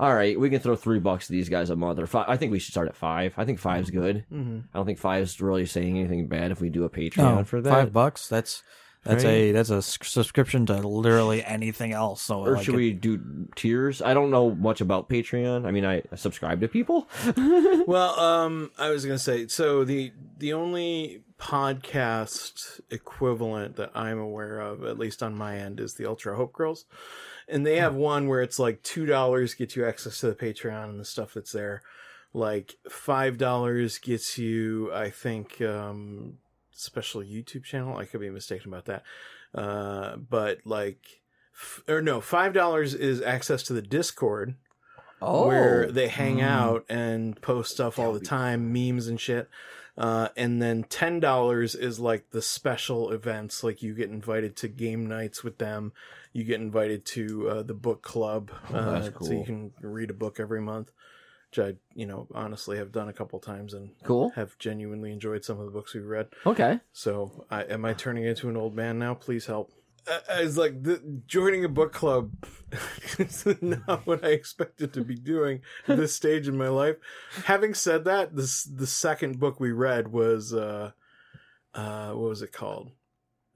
all right, we can throw three bucks to these guys a month or five. I think we should start at five. I think five's good. Mm-hmm. I don't think five's really saying anything bad if we do a Patreon No, for that. five bucks. That's that's Right. a that's a s- subscription to literally anything else. So Or like should it- we do tiers? I don't know much about Patreon. I mean, I subscribe to people. Well, um, I was gonna say so the the only podcast equivalent that I'm aware of, at least on my end, is the Ultra Hope Girls, and they have one where it's like two dollars gets you access to the Patreon and the stuff that's there. Like five dollars gets you, I think, um, special YouTube channel. I could be mistaken about that, uh, but like, f- or no, five dollars is access to the Discord Oh, where they hang Mm. out and post stuff all the time, memes and shit. Uh, and then ten dollars is like the special events, like you get invited to game nights with them, you get invited to uh, the book club, Oh, uh, that's so you can read a book every month, which I, you know, honestly have done a couple times and cool. have genuinely enjoyed some of the books we've read. Okay. So, I, am I turning into an old man now? Please help. I, was like, the, joining a book club is not what I expected to be doing at this stage in my life. Having said that, this the second book we read was uh, uh, what was it called?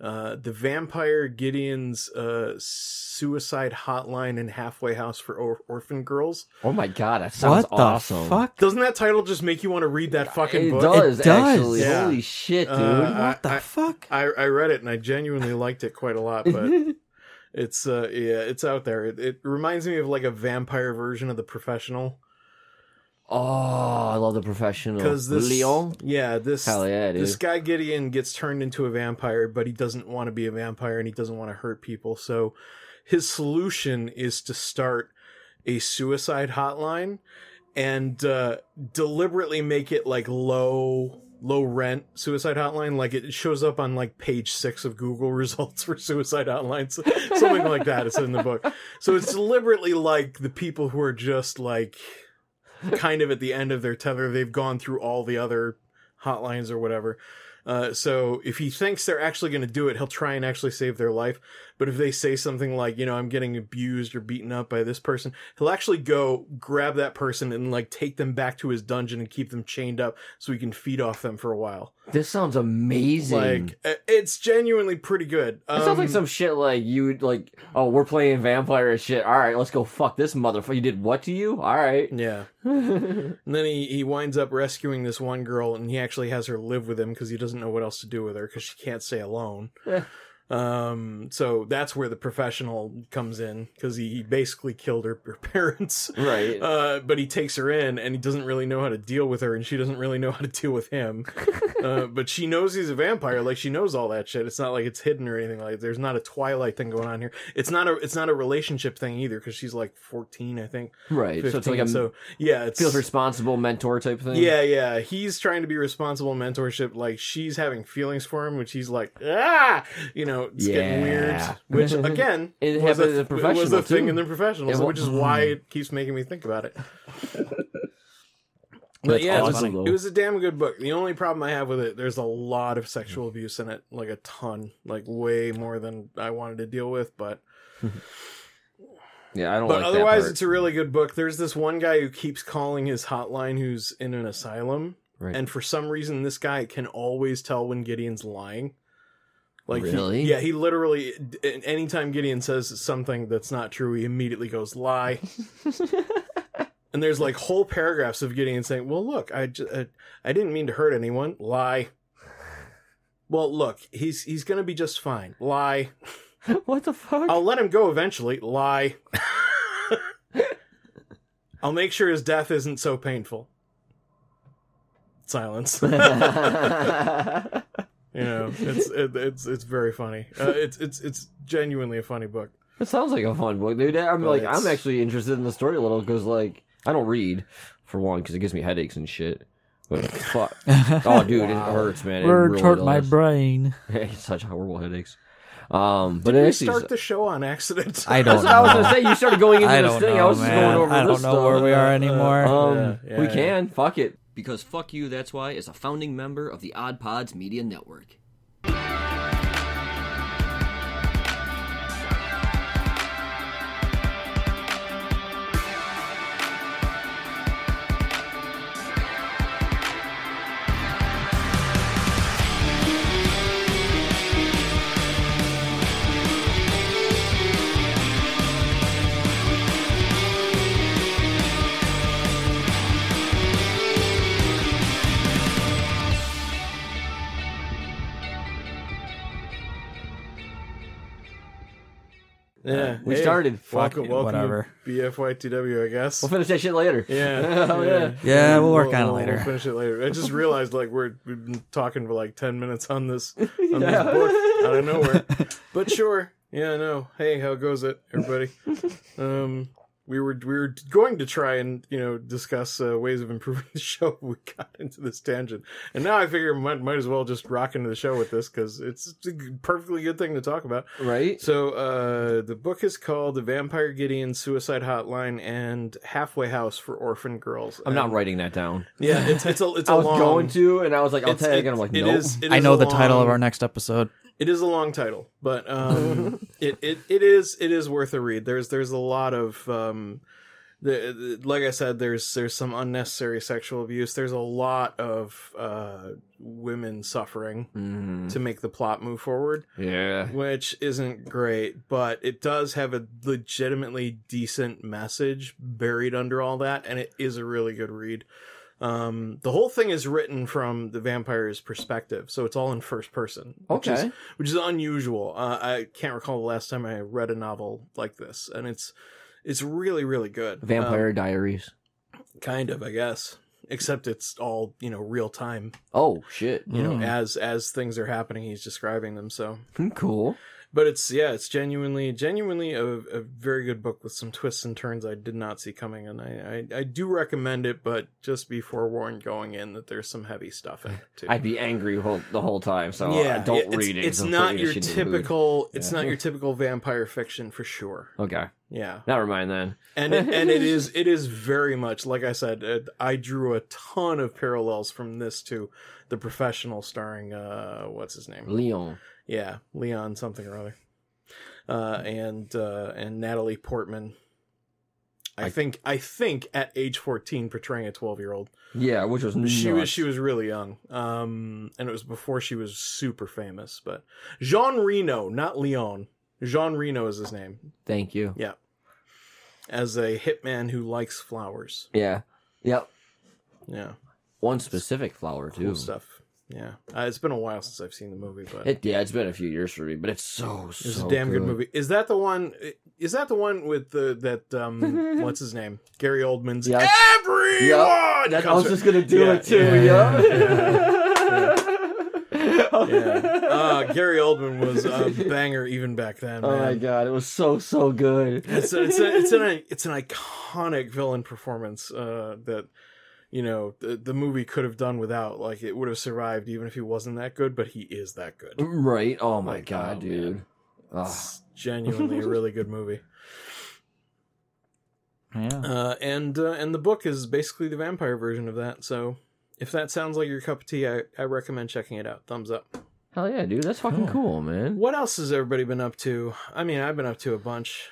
Uh, the Vampire Gideon's uh, Suicide Hotline and Halfway House for or- Orphan Girls. Oh my god, that sounds what the awesome. fuck? Doesn't that title just make you want to read that fucking It book? does, It does. actually. Yeah. Holy shit, dude. Uh, What the I- fuck? I, I read it and I genuinely liked it quite a lot, but it's uh yeah, it's out there. It, it reminds me of like a vampire version of the professional oh, I love the professional. because this Leon. yeah this Hell yeah, dude. this guy Gideon gets turned into a vampire, but he doesn't want to be a vampire and he doesn't want to hurt people. So his solution is to start a suicide hotline and uh, deliberately make it like low low rent suicide hotline like it shows up on like page six of google results for suicide hotlines something like that it's in the book so it's deliberately like the people who are just like kind of at the end of their tether they've gone through all the other hotlines or whatever uh, so if he thinks they're actually going to do it, he'll try and actually save their life. But if they say something like, you know, I'm getting abused or beaten up by this person, he'll actually go grab that person and like take them back to his dungeon and keep them chained up so he can feed off them for a while. This sounds amazing. Like it's genuinely pretty good. it sounds like Um, some shit like you would like. Oh, we're playing vampire shit. All right, let's go fuck this motherfucker. You did what to you? All right. Yeah. and then he, he winds up rescuing this one girl and he actually has her live with him because he doesn't know what else to do with her because she can't stay alone. Um, so that's where the professional comes in because he, he basically killed her, her parents. Right. Uh, but he takes her in and he doesn't really know how to deal with her and she doesn't really know how to deal with him. uh, but she knows he's a vampire. Like she knows all that shit. It's not like it's hidden or anything like there's not a Twilight thing going on here. It's not a, it's not a relationship thing either because she's like 14, I think. right. So it's like 15. a so yeah, it's feels responsible mentor type thing. yeah, yeah. He's trying to be responsible mentorship. Like she's having feelings for him, which he's like, ah, you know, it's getting weird. Yeah. Which again, It was a, in professional, was a thing in the professional, It so which is hmm. why it keeps making me think about it. But That's yeah, it was, it was a damn good book. The only problem I have with it, there's a lot of sexual abuse in it, like a ton, like way more than I wanted to deal with. But Yeah, I don't. but like otherwise, it's a really good book. There's this one guy who keeps calling his hotline who's in an asylum, Right. and for some reason, this guy can always tell when Gideon's lying. Like, he- Really? yeah, he literally. Anytime Gideon says something that's not true, he immediately goes lie. and there's like whole paragraphs of Gideon saying, "Well, look, I, j- I didn't mean to hurt anyone. Lie. Well, look, he's he's gonna be just fine. Lie. what the fuck? I'll let him go eventually. Lie. I'll make sure his death isn't so painful. Silence. You know, it's it, it's it's very funny. Uh, it's it's it's genuinely a funny book. It sounds like a fun book, dude. I'm But like, it's- I'm actually interested in the story a little because, like, I don't read for one because it gives me headaches and shit. But fuck, oh, dude, it hurts, man. It Words really hurt my brain. such horrible headaches. Um, but Did it we actually, start the show on accident? I that's don't That's what I was gonna say. You started going into I this don't thing. know, I was just man. going over I don't know where stuff. we are anymore. Um, Yeah, yeah, we yeah. can fuck it. Because Fuck You, That's Why is a founding member of the Odd Pods Media Network. We hey, started. Fuck Welcome, it, welcome whatever. to BFYTW, I guess. We'll finish that shit later. Yeah, Hell yeah. Yeah, we'll work on it later. We'll finish it later. I just realized like we're we've been talking for like ten minutes on this on Yeah. this book out of nowhere. But sure, yeah, no. Hey, how goes it, everybody? Um, we were we were going to try and you know discuss uh, ways of improving the show. We got into this tangent, and now I figure might might as well just rock into the show with this because it's a perfectly good thing to talk about. Right? So uh, the book is called "The Vampire Gideon Suicide Hotline" and "Halfway House for Orphan Girls." I'm not writing that down. Yeah, it's it's a it's a I was long. going to, and I was like, I'll it's- tag, it- and I'm like, it nope. is- I know a the title of our next episode. It is a long title, but um, it, it it is it is worth a read. There's there's a lot of um, the, the like I said, there's there's some unnecessary sexual abuse. There's a lot of uh, women suffering Mhm. to make the plot move forward. Yeah. which isn't great, but it does have a legitimately decent message buried under all that, and it is a really good read. Um, the whole thing is written from the vampire's perspective, so it's all in first person, which is Okay. which is unusual. Uh, I can't recall the last time I read a novel like this, and it's it's really really good. Vampire Diaries. Um, kind of, I guess, except it's all you know real time. Oh shit. You know, Mm. as as things are happening, he's describing them. So Cool. But it's yeah, it's genuinely genuinely a, a very good book with some twists and turns I did not see coming, and I, I I do recommend it, but just be forewarned going in that there's some heavy stuff in it too. I'd be angry whole, the whole time, so I don't yeah, read it. It's not your this shit in the mood. typical. It's Yeah. not your typical vampire fiction for sure. Okay. Yeah, Never mind then. and it, and it is it is very much like I said. Uh, I drew a ton of parallels from this to the professional, starring uh, what's his name? Leon. Yeah, Leon something or other, uh, and uh, and Natalie Portman. I, I- think I think at age fourteen, portraying a twelve year old, Yeah, which was she was she was really young, um, and it was before she was super famous. But Jean Reno, not Leon. Jean Reno is his name, Thank you. Yeah. as a hitman who likes flowers. Yeah. Yep. Yeah, One specific flower cool too. stuff. Yeah, uh, it's been a while since I've seen the movie, but It yeah, it's been a few years for me, but it's so so good. It's so a damn good. movie. Is that the one? Is that the one with the that um what's his name? Gary Oldman's Yeah. Everyone. Yeah, that, I was just gonna do Yeah, it too. yeah, Yeah. Uh, Gary Oldman was a banger even back then. Oh my god, it was so so good. It's a, it's a, it's an it's an iconic villain performance uh, that you know the, the movie could have done without. Like it would have survived even if he wasn't that good, but he is that good. right. Oh my Like, god, oh, dude. man. It's genuinely a really good movie. Yeah. Uh, and uh, and the book is basically the vampire version of that. So if that sounds like your cup of tea, I, I recommend checking it out. Thumbs up. Hell yeah, dude. That's fucking Cool. cool, man. What else has everybody been up to? I mean, I've been up to a bunch.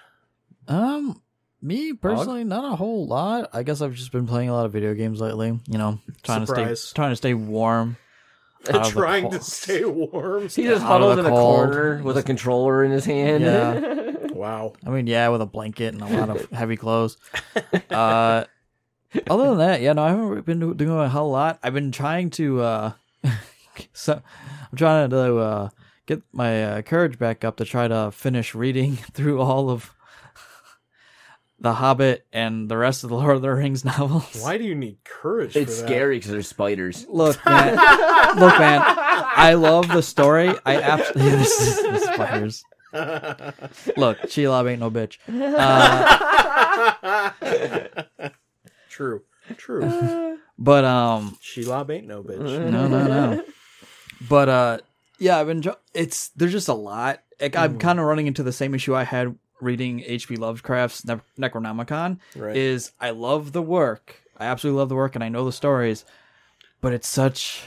Um, me personally, not a whole lot. I guess I've just been playing a lot of video games lately. You know, trying to stay trying to stay warm. out of the Trying to cold. stay warm. He just Out of huddles the in a cold. corner with a controller in his hand. Yeah. Wow. I mean, yeah, with a blanket and a lot of heavy clothes. Uh, other than that, yeah, no, I haven't been do- doing a hell of a lot. I've been trying to, uh, so I'm trying to uh, get my uh, courage back up to try to finish reading through all of The Hobbit and the rest of the Lord of the Rings novels. Why do you need courage? It's for that? scary because there's spiders. Look, man, look, man, I love the story. I absolutely this is the spiders. Look, Shelob ain't no bitch. Uh, True. True. but um, Shelob ain't no bitch. no, no, no. But uh, yeah, I've been. It's there's just a lot. Like I'm kind of running into the same issue I had reading H.P. Lovecraft's ne- Necronomicon. Right. Is I love the work. I absolutely love the work, and I know the stories. But it's such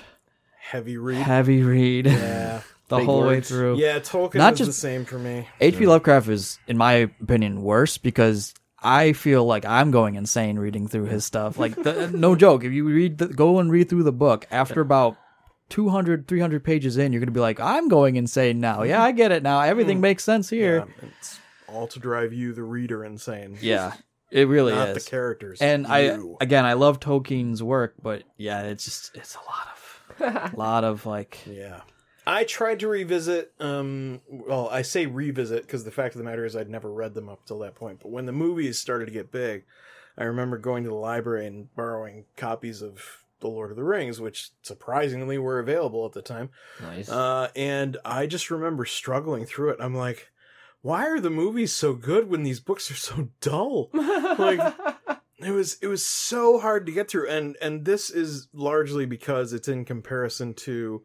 Heavy read. heavy read Yeah. the Big whole way through. Yeah, Tolkien Not just- the same for me. H.P. Lovecraft is, in my opinion, worse because I feel like I'm going insane reading through his stuff. Like, the, no joke. If you read, the, go and read through the book after about 200, 300 pages in, you're going to be like, I'm going insane now. Yeah, I get it now. Everything mm. makes sense here. Yeah, all to drive you, the reader, insane. Yeah, it really Not is. the characters. and I, again, I love Tolkien's work, but yeah, it's just, it's a lot of, a lot of like, Yeah. I tried to revisit, um, well, I say revisit because the fact of the matter is I'd never read them up till that point. But when the movies started to get big, I remember going to the library and borrowing copies of The Lord of the Rings, which surprisingly were available at the time. Nice. Uh, and I just remember struggling through it. I'm like, why are the movies so good when these books are so dull? like, it was it was so hard to get through, and and this is largely because it's in comparison to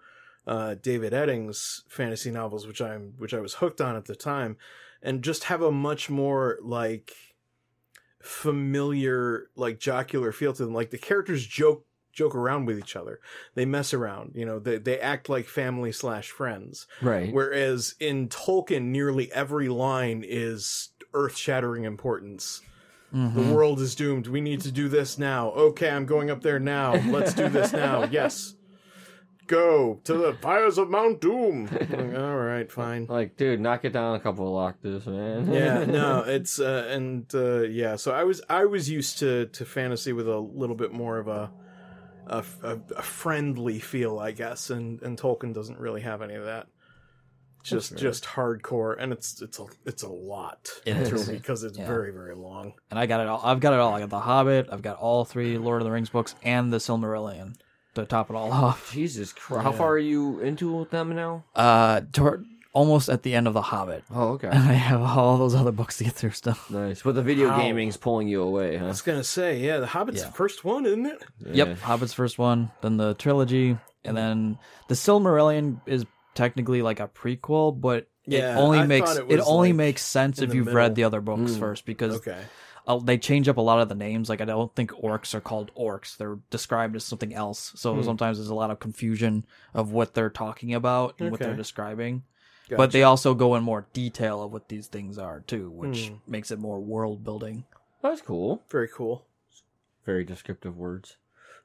uh, David Eddings' fantasy novels, which I'm which I was hooked on at the time, and just have a much more like familiar, like jocular feel to them. Like the characters joke joke around with each other. They mess around. You know, they they act like family slash friends. right. Whereas in Tolkien, nearly every line is earth shattering importance. Mm-hmm. The world is doomed. We need to do this now. Okay, I'm going up there now. Let's do this now. Yes. Go to the fires of Mount Doom. Like, All right, fine. Like, dude, knock it down a couple of octaves, man. Yeah, no, it's uh, and uh, yeah. So I was I was used to to fantasy with a little bit more of a a, a, a friendly feel, I guess, and and Tolkien doesn't really have any of that. Just just hardcore, and it's it's a it's a lot It is. because it's Yeah. very very long. and I got it all. I've got it all. I got The Hobbit. I've got all three Lord of the Rings books and the Silmarillion to top it all off. Jesus Christ. How far are you into them now? Uh, toward, almost at the end of The Hobbit. Oh, okay. And I have all those other books to get through still. nice. But the video Wow. gaming's pulling you away, I huh? was gonna say, yeah, the Hobbit's Yeah. the first one, isn't it? Yep, Hobbit's first one, then the trilogy, and then the Silmarillion is technically like a prequel, but Yeah, it only I makes thought it, it was, only like, makes sense in if the you've middle. read the other books Mm. first because Okay. uh, they change up a lot of the names. Like I don't think orcs are called orcs; they're described as something else. So Hmm. sometimes there's a lot of confusion of what they're talking about and what they're Okay. describing. Gotcha. But they also go in more detail of what these things are too, which Hmm. makes it more world building. That's cool. very cool. Very descriptive words.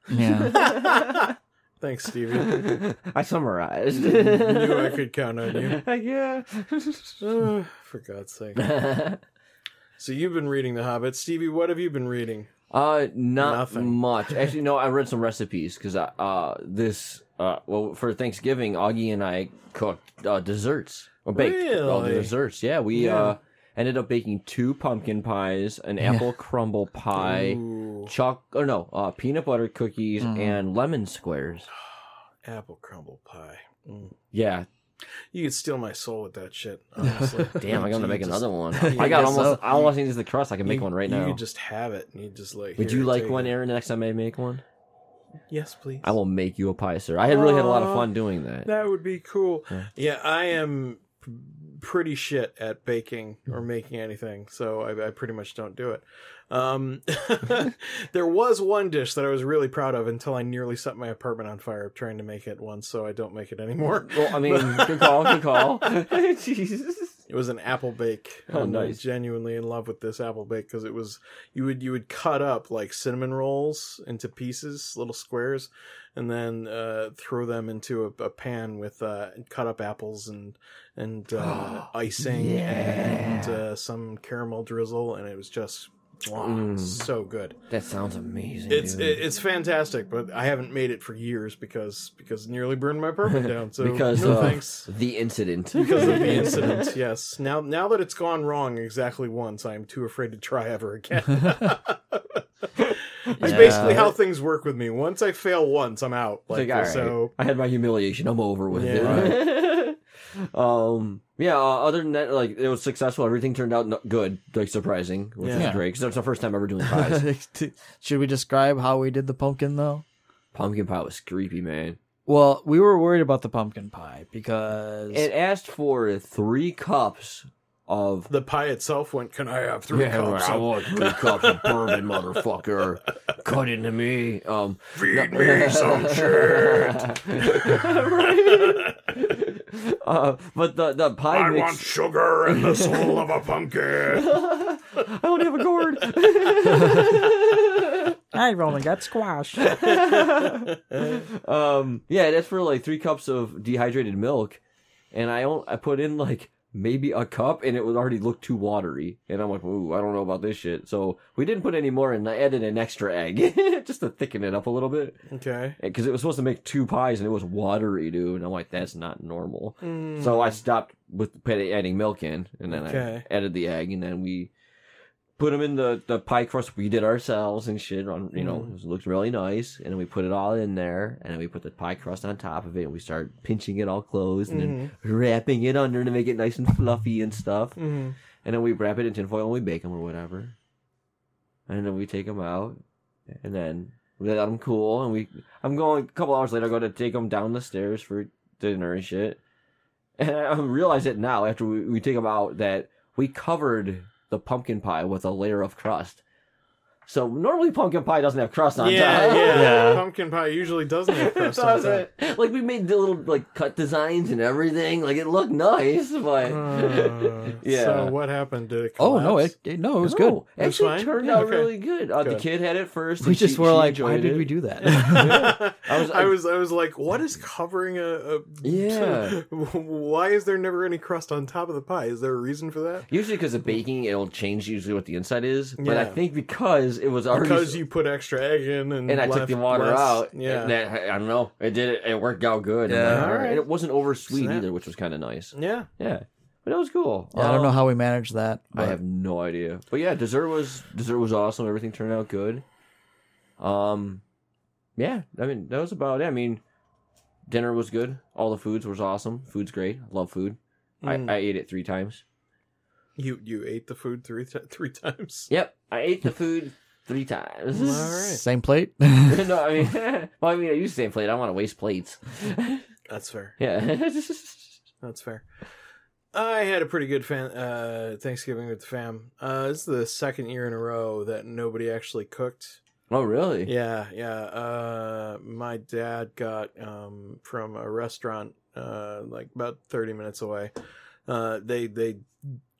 Yeah. Thanks, Stevie. I summarized. Knew I could count on you. yeah. Uh, for God's sake. So you've been reading The Hobbit, Stevie. What have you been reading? Uh, not Nothing. much. Actually, no. I read some recipes because uh, this uh, well, for Thanksgiving, Augie and I cooked uh, desserts or baked all the desserts. Yeah, we Yeah. uh ended up baking two pumpkin pies, an apple crumble pie, Ooh, choc or no, uh, peanut butter cookies, and lemon squares. apple crumble pie. Mm. Yeah, You could steal my soul with that shit. Honestly. damn, I'm gonna make just- another one. I got almost. so. I almost need the crust. I can make you- one right you now. could just have it, and you just like. Would you like one. Aaron? The next time I make one, Yes, please. I will make you a pie, sir. I had really had a lot of fun doing that. That would be cool. Yeah, I am p- pretty shit at baking or making anything, so I, I pretty much don't do it. Um, there was one dish that I was really proud of until I nearly set my apartment on fire trying to make it once, so I don't make it anymore. Well, I mean, good call, good call. Jesus. It was an apple bake. Oh, I'm, uh, nice. Genuinely in love with this apple bake because it was you would you would cut up like cinnamon rolls into pieces, little squares, and then uh, throw them into a, a pan with uh, cut up apples and and uh, icing and uh, some caramel drizzle, and it was just wow, Mm. so good. That sounds amazing. It's dude. it's fantastic, but I haven't made it for years because because nearly burned my apartment down. So because no of thanks. the incident. Because of the incident, yes. Now, now that it's gone wrong exactly once, I'm too afraid to try ever again. That's Yeah. basically how things work with me. Once I fail once, I'm out. Like, like, all right, so, I had my humiliation. I'm over with Yeah. it. Um, yeah. Uh, other than that, like it was successful. Everything turned out no- good, like surprising, which Yeah. was great because that's the first time ever doing pies. Should we describe how we did the pumpkin though? Pumpkin pie was creepy, man. Well, we were worried about the pumpkin pie because It asked for three cups of. the pie itself went, Can I have three Yeah, cups? I of want three cups of bourbon, motherfucker. Cut into me. Um, Feed me some shit. uh, but the the pie I mix. want sugar and the soul of a pumpkin. I don't have a gourd. I've only got squash. um, yeah, that's for like three cups of dehydrated milk, and I on- I put in like maybe a cup, and it would already look too watery, and I'm like, ooh, I don't know about this shit. So we didn't put any more, and I added an extra egg just to thicken it up a little bit, okay. because it was supposed to make two pies, and it was watery, dude. And I'm like, that's not normal. Mm. So I stopped with adding milk in, and then Okay. I added the egg, and then we put them in the, the pie crust we did ourselves and shit. On you know, Mm. it looked really nice, and then we put it all in there, and then we put the pie crust on top of it, and we start pinching it all closed, and then wrapping it under to make it nice and fluffy and stuff. Mm-hmm. And then we wrap it in tinfoil and we bake them or whatever, and then we take them out, and then we let them cool, and we I'm going a couple hours later. I go to take them down the stairs for dinner and shit. And I realize it now after we, we take them out that we covered the pumpkin pie with a layer of crust. So normally pumpkin pie doesn't have crust on Yeah, top. yeah, Yeah. Pumpkin pie usually doesn't have It crust on top. Like we made the little like cut designs and everything. Like it looked nice, but Uh, Yeah. So what happened? Did it oh no, it, it no, it was No, good. was Actually, fine? turned Yeah, out okay. really good. Uh, the kid had it first. We just she- were she like, why enjoyed did it. we do that? I was- was, I was, I was like, what is covering a? a Yeah. why is there never any crust on top of the pie? Is there a reason for that? Usually, because of baking, it'll change usually what the inside is. But I think because it was already Because you put extra egg in and and I took left the water less- out. Yeah. and that, I don't know. It did it. It worked out good. Yeah. like, all Alright. And it wasn't over sweet Snap. either, which was kind of nice. yeah. Yeah, but it was cool. Yeah, I don't know Um, how we managed that. I have no idea. But yeah, dessert was dessert was awesome. Everything turned out good. Um, yeah. I mean, that was about it. I mean, dinner was good. All the foods was awesome. Food's great. Love food. Mm. I, I ate it three times. You you ate the food three ti three times. Yep, I ate the food three times. All right. Same plate. no, I mean, well, I mean, I use the same plate. I don't want to waste plates. That's fair. Yeah. That's fair. I had a pretty good fan uh, Thanksgiving with the fam. Uh, this is the second year in a row that nobody actually cooked. oh, really? Yeah, yeah. Uh, my dad got um, from a restaurant uh, like about thirty minutes away. Uh, they they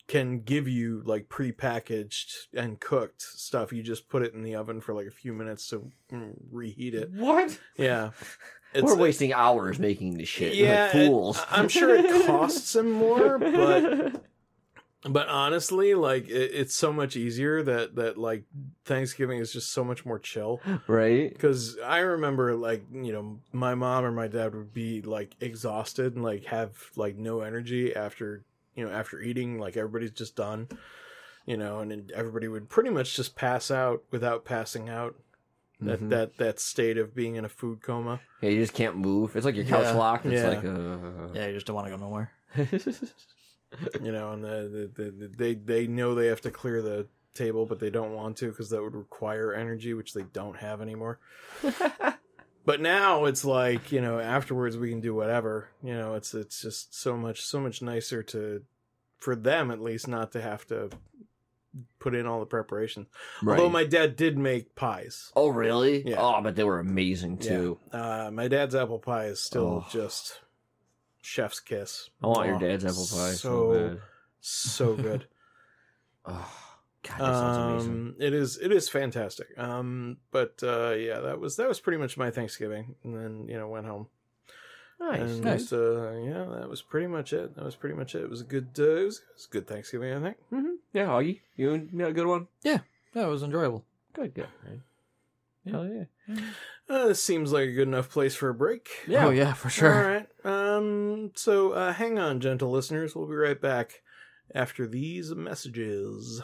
can give you like prepackaged and cooked stuff. You just put it in the oven for like a few minutes to reheat it. What? Yeah, We're uh, wasting hours making this shit. yeah, like it- fools. I'm sure it costs him more, but but honestly, like it, it's so much easier that that like Thanksgiving is just so much more chill. right? Because I remember, like, you know, my mom or my dad would be like exhausted and like have like no energy after, you know, after eating. Like everybody's just done, you know, and everybody would pretty much just pass out without passing out. That Mhm. that that state of being in a food coma. Yeah, you just can't move. It's like your couch Yeah. locked. It's Yeah. like, uh... yeah, you just don't want to go nowhere. You know, and the, the, the, they they know they have to clear the table, but they don't want to because that would require energy, which they don't have anymore. but now it's like you know afterwards we can do whatever you know it's it's just so much so much nicer to for them at least not to have to put in all the preparation right. although my dad did make pies oh, really? Yeah. Oh, but they were amazing too. uh my dad's apple pie is still Oh. just chef's kiss I want your Oh, dad's apple pie so, so. So good. Oh, God, that sounds amazing. um, it is it is fantastic. Um, but uh, yeah, that was that was pretty much my Thanksgiving, and then you know went home. Nice. and nice. uh, yeah, that was pretty much it. That was pretty much it. It was a good uh, it, was, it was a good Thanksgiving, I think. hmm Yeah, Augie, you, you had a good one. Yeah, it was enjoyable. Good, good. Right. Hell yeah. Uh, this seems like a good enough place for a break. Oh yeah, for sure. All right. Um. So uh, hang on, gentle listeners. We'll be right back after these messages.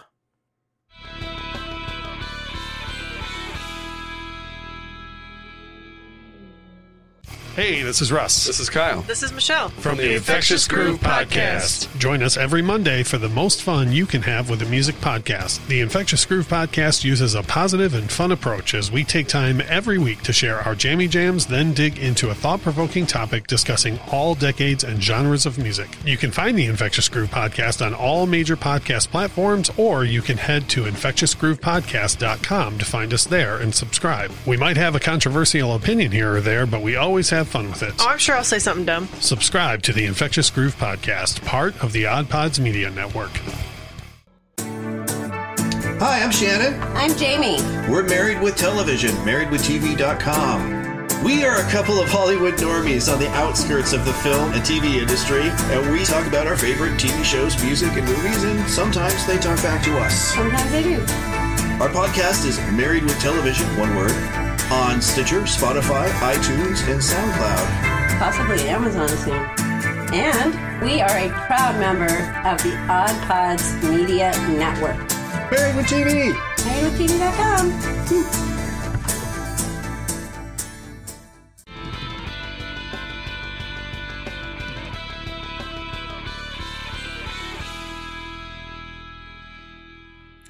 Hey, this is Russ This is Kyle. This is Michelle. from the Infectious Groove Podcast. Join us every Monday for the most fun you can have with a music podcast. The Infectious Groove Podcast uses a positive and fun approach as we take time every week to share our jammy jams, then dig into a thought provoking topic discussing all decades and genres of music. You can find the Infectious Groove Podcast on all major podcast platforms, or you can head to infectiousgroovepodcast.com to find us there and subscribe. We might have a controversial opinion here or there, but we always have fun with it. Oh, I'm sure I'll say something dumb. Subscribe to the Infectious Groove Podcast, part of the Odd Pods Media Network. Hi, I'm Shannon. I'm Jamie. We're married with television, marriedwithtv.com. We are a couple of Hollywood normies on the outskirts of the film and TV industry, and we talk about our favorite TV shows, music, and movies, and sometimes they talk back to us. Sometimes they do. Our podcast is Married with Television, one word, on Stitcher, Spotify, iTunes, and SoundCloud. Possibly Amazon soon. And we are a proud member of the Odd Pods Media Network. Married with TV! MarriedWithTV.com.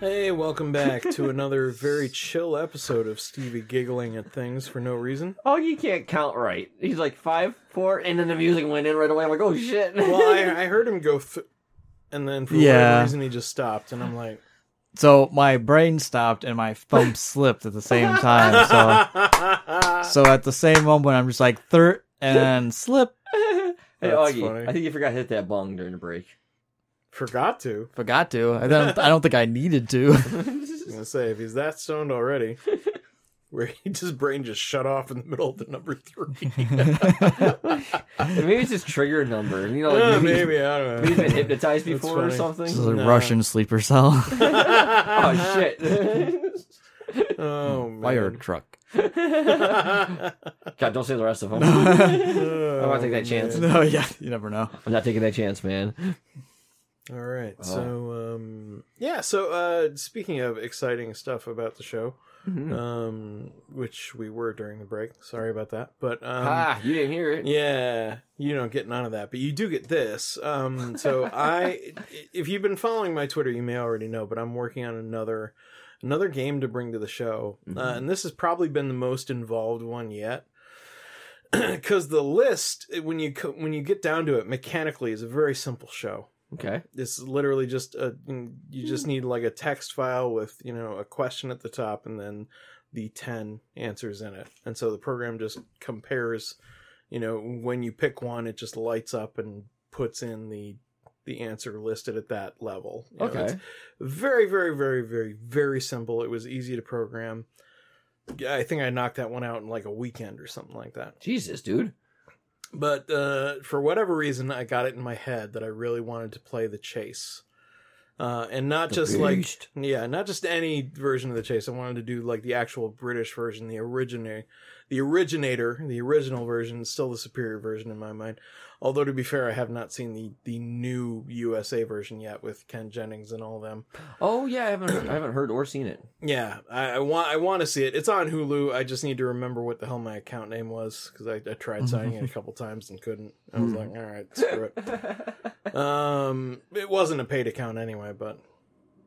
Hey, welcome back to another very chill episode of Stevie giggling at things for no reason. Oh, Augie can't count right. He's like five, four, and then the music went in right away. I'm like, oh shit. Well, I, I heard him go, th- and then for Yeah. whatever reason he just stopped, and I'm like, So my brain stopped and my thumb slipped at the same time. So so at the same moment I'm just like third and slip. hey, That's Augie, funny. I think you forgot to hit that bong during the break. Forgot to. Forgot to. I don't I don't think I needed to. I was gonna say if he's that stoned already, where he just brain just shut off in the middle of the number three. maybe it's his trigger number. You know, like Uh, maybe, maybe I don't know. maybe he's been hypnotized That's before or funny. something. This is a No. Russian sleeper cell. oh shit. Oh man. Fire truck. God, don't say the rest of them. Oh, I want to take that chance. No, yeah, you never know. I'm not taking that chance, man. All right. Oh. So um yeah, so uh speaking of exciting stuff about the show, Mm-hmm. um which we were during the break. Sorry about that. But um ah, you didn't hear it. Yeah, you don't get none of that, but you do get this. Um, so I, if you've been following my Twitter, you may already know, but I'm working on another, another game to bring to the show, uh, and this has probably been the most involved one yet. Because the list, when you when you get down to it, mechanically is a very simple show. Okay. It's literally just a you just hmm. need like a text file with you know a question at the top and then the 10 answers in it and so the program just compares you know when you pick one it just lights up and puts in the the answer listed at that level You know, Okay. it's very very very very very simple it was easy to program Yeah, i think i knocked that one out in like a weekend or something like that Jesus, dude. But uh, for whatever reason, I got it in my head that I really wanted to play the chase, uh, and not The just Beast. like yeah, not just any version of the chase. I wanted to do like the actual British version, the originator, the originator, the original version, still the superior version in my mind. Although to be fair, I have not seen the the new USA version yet with Ken Jennings and all them. Oh yeah, I haven't I haven't heard or seen it. Yeah, I, I want I want to see it. It's on Hulu. I just need to remember what the hell my account name was because I, I tried signing it a couple times and couldn't. I was like, all right, screw it. Um, it wasn't a paid account anyway, but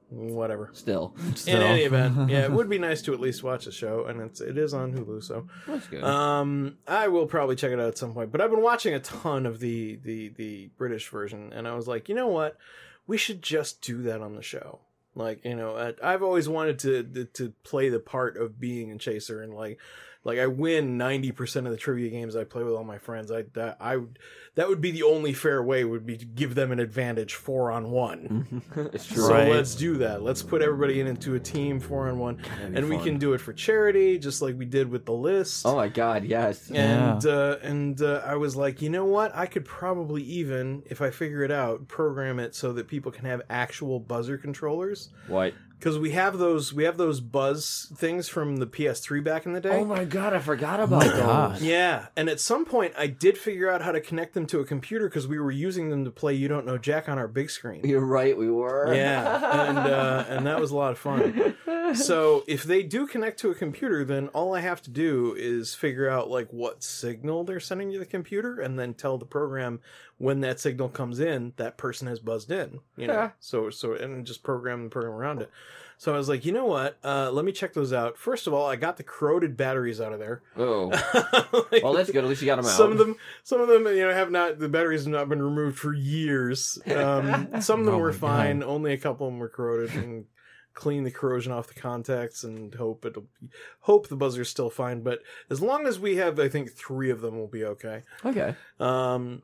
whatever. Still, In any event, yeah, it would be nice to at least watch the show, and it's it is on Hulu, so that's good. um, I will probably check it out at some point. But I've been watching a ton of the the the British version, and I was like, you know what, we should just do that on the show. Like you know, I- I've always wanted to to play the part of being a chaser and like Like I win ninety percent of the trivia games I play with all my friends. I that, I would- that would be the only fair way would be to give them an advantage four on one. So Right. let's do that. Let's put everybody in into a team four on one, be and we can do it for charity, just like we did with the list. Oh my god, yes. And uh, and uh, I was like, you know what? I could probably even, if I figure it out, program it so that people can have actual buzzer controllers. What? Because we have those, we have those buzz things from the PS3 back in the day. Oh my god, I forgot about God. those. Yeah, and at some point I did figure out how to connect them to a computer because we were using them to play You Don't Know Jack on our big screen. You're right, we were. Yeah, and uh, and that was a lot of fun. So if they do connect to a computer, then all I have to do is figure out like what signal they're sending to the computer, and then tell the program when that signal comes in, that person has buzzed in. You know, Yeah. so so and just program the program around it. So I was like, you know what? Uh, let me check those out. First of all, I got the corroded batteries out of there. Oh. Like, Well, that's good. At least you got them out. some of them, some of them, you know, have not. The batteries have not been removed for years. Um, some of them Oh were my God. fine. Only a couple of them were corroded. And clean the corrosion off the contacts and hope it'll hope the buzzer's still fine. But as long as we have, I think three of them will be okay. Okay. Um,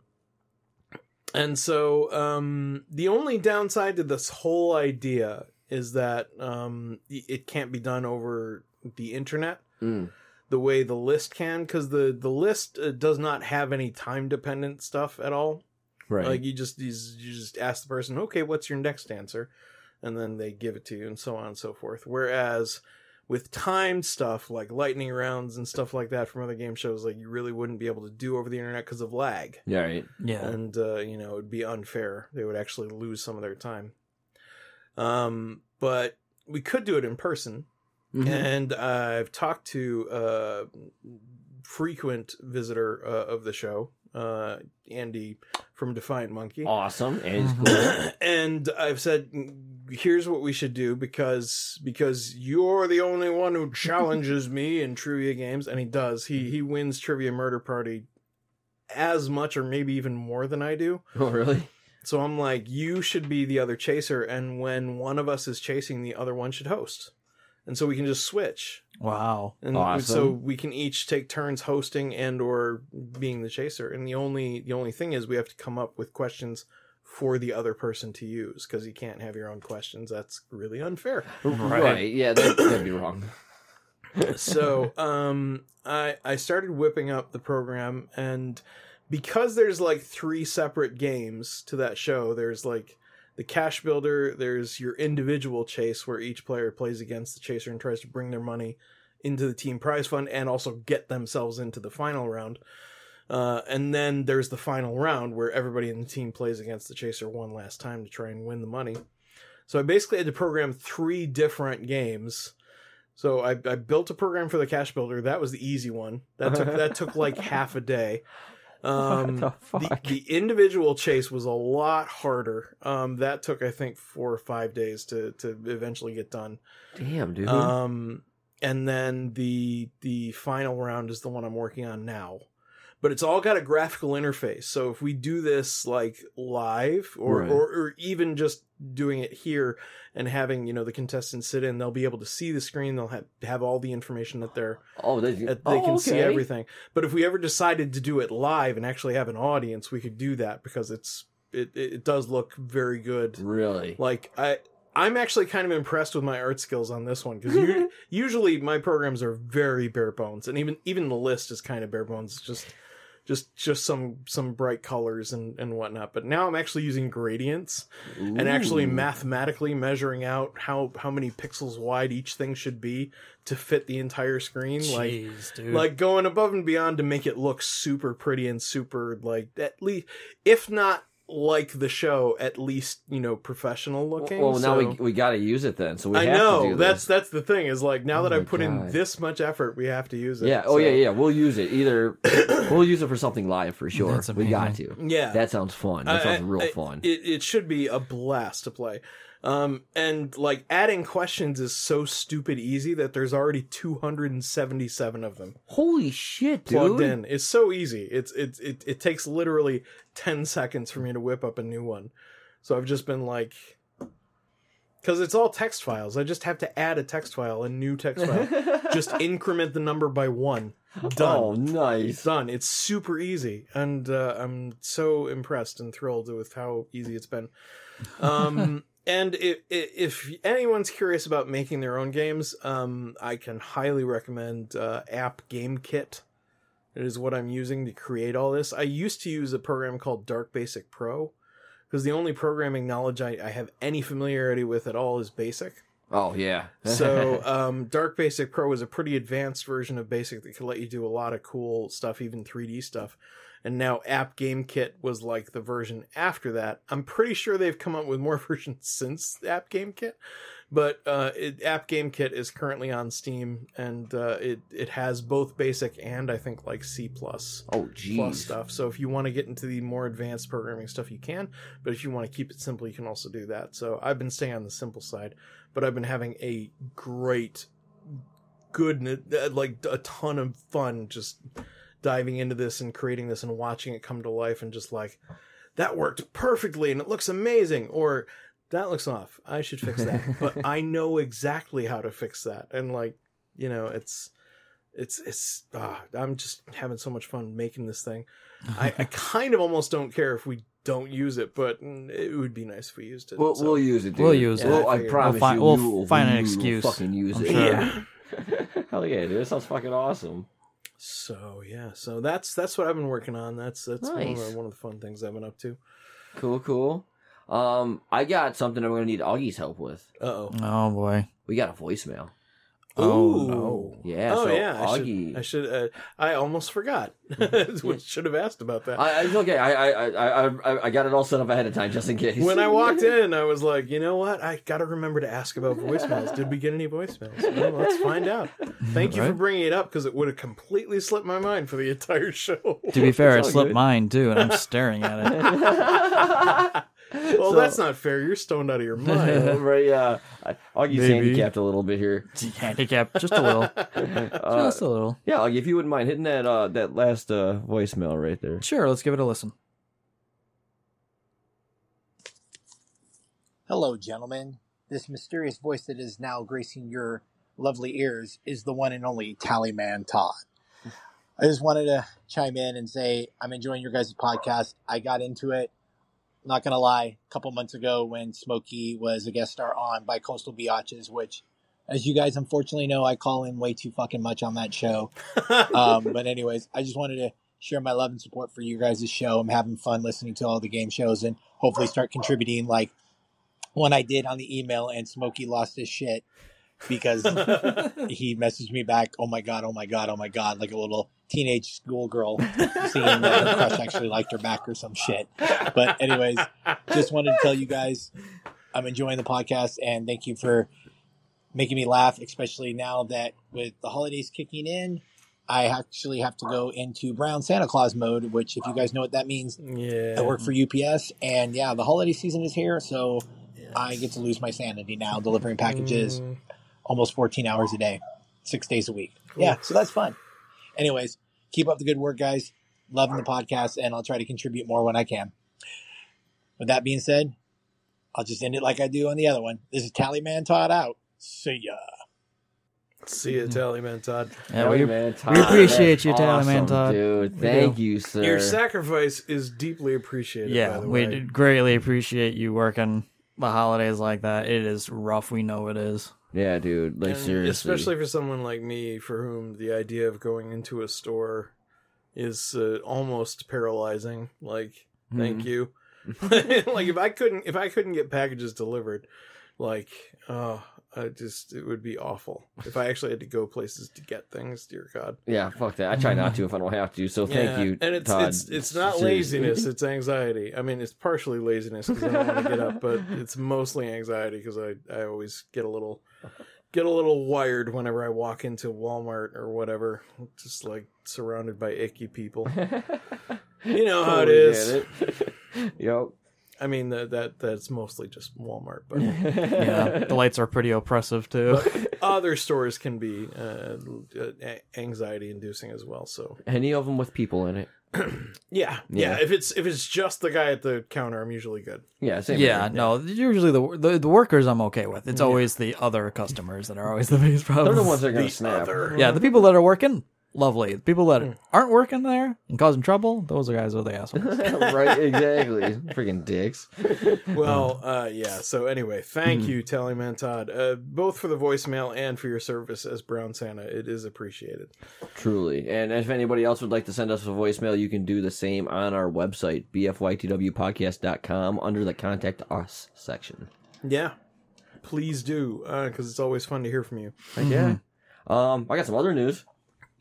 and so um, the only downside to this whole idea is that um, it can't be done over the internet Mm. the way the list can because the the list uh, does not have any time dependent stuff at all. Right. Like you just you just ask the person, okay, what's your next answer, and then they give it to you, and so on and so forth. Whereas with timed stuff like lightning rounds and stuff like that from other game shows, like you really wouldn't be able to do over the internet because of lag, yeah, right. Yeah. and uh, you know it'd be unfair. They would actually lose some of their time. Um, but we could do it in person, Mhm. and I've talked to a frequent visitor uh, of the show, uh, Andy from Defiant Monkey. Awesome. And Mhm. cool. and I've said, here's what we should do because because you're the only one who challenges me in trivia games, and he does. He he wins Trivia Murder Party as much or maybe even more than I do. Oh, really? So I'm like, you should be the other chaser, and when one of us is chasing, the other one should host, and so we can just switch, Wow. and Awesome. so we can each take turns hosting and or being the chaser. And the only the only thing is we have to come up with questions for the other person to use because you can't have your own questions. That's really unfair. Right. Yeah, that, that'd be wrong. so um i i started whipping up the program and because there's like three separate games to that show there's like the cash builder there's your individual chase where each player plays against the chaser and tries to bring their money into the team prize fund and also get themselves into the final round uh, and then there's the final round where everybody in the team plays against the chaser one last time to try and win the money so i basically had to program three different games so I, I built a program for the cash builder. That was the easy one. That took that took like half a day. Um, the the, fuck? the individual chase was a lot harder. Um, that took I think four or five days to to eventually get done. Damn, dude. Um, and then the the final round is the one I'm working on now. But it's all got a graphical interface. So if we do this like live or, Right. or, or even just doing it here and having, you know, the contestants sit in, they'll be able to see the screen. They'll have, have all the information that they're, oh, they, that oh, they can oh, see everything. But if we ever decided to do it live and actually have an audience, we could do that because it's, it, it does look very good Really? like I I'm actually kind of impressed with my art skills on this one because usually my programs are very bare bones, and even even the list is kind of bare bones. It's just just just some some bright colors and and whatnot. But now I'm actually using gradients and actually mathematically measuring out how how many pixels wide each thing should be to fit the entire screen. Like dude. like going above and beyond to make it look super pretty and super like at least if not like the show at least you know professional looking Well, now we So- we got to use it then. So we i have to know do that's this. that's the thing is like now Oh that i've put in this much effort we have to use it Yeah. Oh so- yeah, yeah. We'll use it either. we'll use it for something live for sure. That's we got to. Yeah. That sounds fun. That I- sounds real I- fun. It, it should be a blast to play. Um, and like adding questions is so stupid easy that there's already 277 of them Holy shit, dude! plugged in. It's so easy. It's it's it, it takes literally 10 seconds for me to whip up a new one. So I've just been like because it's all text files. I just have to add a text file, a new text file. just increment the number by one. Done. Oh, nice. Done. It's super easy, and uh, I'm so impressed and thrilled with how easy it's been. Um, and if, if anyone's curious about making their own games, um, I can highly recommend uh, App Game Kit. It is what I'm using to create all this. I used to use a program called Dark Basic Pro because the only programming knowledge I, I have any familiarity with at all is Basic. Oh yeah. so um, Dark Basic Pro is a pretty advanced version of Basic that could let you do a lot of cool stuff, even 3D stuff. And now App Game Kit was like the version after that. I'm pretty sure they've come up with more versions since App Game Kit, but uh, it, App Game Kit is currently on Steam, and uh, it it has both Basic and I think like C plus oh plus stuff. So if you want to get into the more advanced programming stuff, you can. But if you want to keep it simple, you can also do that. So I've been staying on the simple side, but I've been having a great, good, uh, like a ton of fun just diving into this and creating this and watching it come to life and just like that worked perfectly and it looks amazing or that looks off. I should fix that. but I know exactly how to fix that. And like, you know, it's it's it's ah, I'm just having so much fun making this thing. I, I kind of almost don't care if we don't use it, but it would be nice if we used it. We'll, so- we'll use it. Dude. We'll use it. Well, I I promise We'll find- you, we'll you will- find an excuse. Fucking use I'm it. sure. Yeah. Hell yeah, dude! That sounds fucking awesome. So yeah, so that's that's what I've been working on. That's that's one, of the, one of the fun things I've been up to. Cool, cool. Um, I got something I'm gonna need Augie's help with. Uh oh. Oh boy. We got a voicemail. Oh, Ooh. no. Yeah. oh so yeah. I Augie. should. I should. Uh, I almost forgot. should have asked about that. I, it's okay. I, I, I, I, I got it all set up ahead of time just in case. when I walked in, I was like, you know what? I got to remember to ask about voicemails. Did we get any voicemails? Well, let's find out. Thank you for bringing it up because it would have completely slipped my mind for the entire show. To be fair, it slipped good. mine too, and I'm staring at it. well, that's not fair. You're stoned out of your mind. right, yeah. I- Augie's Maybe. handicapped a little bit here. Handicap just a little, Uh, just a little. yeah, Augie, if you wouldn't mind hitting that uh, that last uh, voicemail right there. Sure, let's give it a listen. Hello, gentlemen. This mysterious voice that is now gracing your lovely ears is the one and only Tallyman Todd. I just wanted to chime in and say I'm enjoying your guys' podcast. I got into it, not gonna lie, a couple months ago when Smokey was a guest star on by Coastal Biatches, which, as you guys unfortunately know, I call in way too fucking much on that show. um, but anyways, I just wanted to share my love and support for you guys' show. I'm having fun listening to all the game shows and hopefully start contributing like one I did on the email and Smokey lost his shit because he messaged me back, oh my god, oh my god, oh my god, like a little teenage schoolgirl seeing that her crush actually liked her back or some shit. But anyways, just wanted to tell you guys I'm enjoying the podcast and thank you for making me laugh, especially now that with the holidays kicking in. I actually have to go into brown Santa Claus mode, which, if you guys know what that means, yeah. I work for UPS, and yeah, the holiday season is here, so I get to lose my sanity now, delivering packages Mm, almost 14 hours a day, six days a week. Yeah, so that's fun. Anyways, keep up the good work, guys. Loving the podcast, and I'll try to contribute more when I can. With that being said, I'll just end it like I do on the other one. This is Tallyman Todd out. See ya. See you, Tallyman Todd. Yeah, Hell we, man, Todd, we appreciate that's you, Tallyman awesome, Todd. Dude, thank do. you, sir. Your sacrifice is deeply appreciated. Yeah, by the we way. d- greatly appreciate you working the holidays like that. It is rough. We know it is. Yeah, dude. Like And seriously. especially for someone like me, for whom the idea of going into a store is uh, almost paralyzing. Like, thank Mhm. you. like if I couldn't, if I couldn't get packages delivered, like, oh, I just it would be awful if I actually had to go places to get things. Dear God. Yeah, fuck that. I try not to if I don't have to. So thank Yeah, you, And it's Todd. it's it's not Seriously. laziness; it's anxiety. I mean, it's partially laziness because I don't want to get up, but it's mostly anxiety because I I always get a little get a little wired whenever I walk into Walmart or whatever, just like surrounded by icky people. You know how it Totally is. it. yep. I mean that that that's mostly just Walmart, but Yeah, the lights are pretty oppressive too. but other stores can be uh, anxiety inducing as well. So Any of them with people in it. Yeah, yeah. If it's if it's just the guy at the counter, I'm usually good. Yeah, same. Yeah, here. no. Usually the, the the workers I'm okay with. It's Yeah. always the other customers that are always the biggest problem. They're the ones that are gonna The snap. other. Yeah, the people that are working, lovely. The people that Hmm. aren't working there and causing trouble, those are guys are the assholes. right, exactly. Freaking dicks. Well, uh, yeah. So anyway, thank Mm-hmm. you, Tallyman Todd, uh, both for the voicemail and for your service as Brown Santa. It is appreciated. Truly. And if anybody else would like to send us a voicemail, you can do the same on our website, bfytwpodcast.com, under the Contact Us section. Yeah, please do, because it's always fun to hear from you. Heck yeah. Um, I got some other news.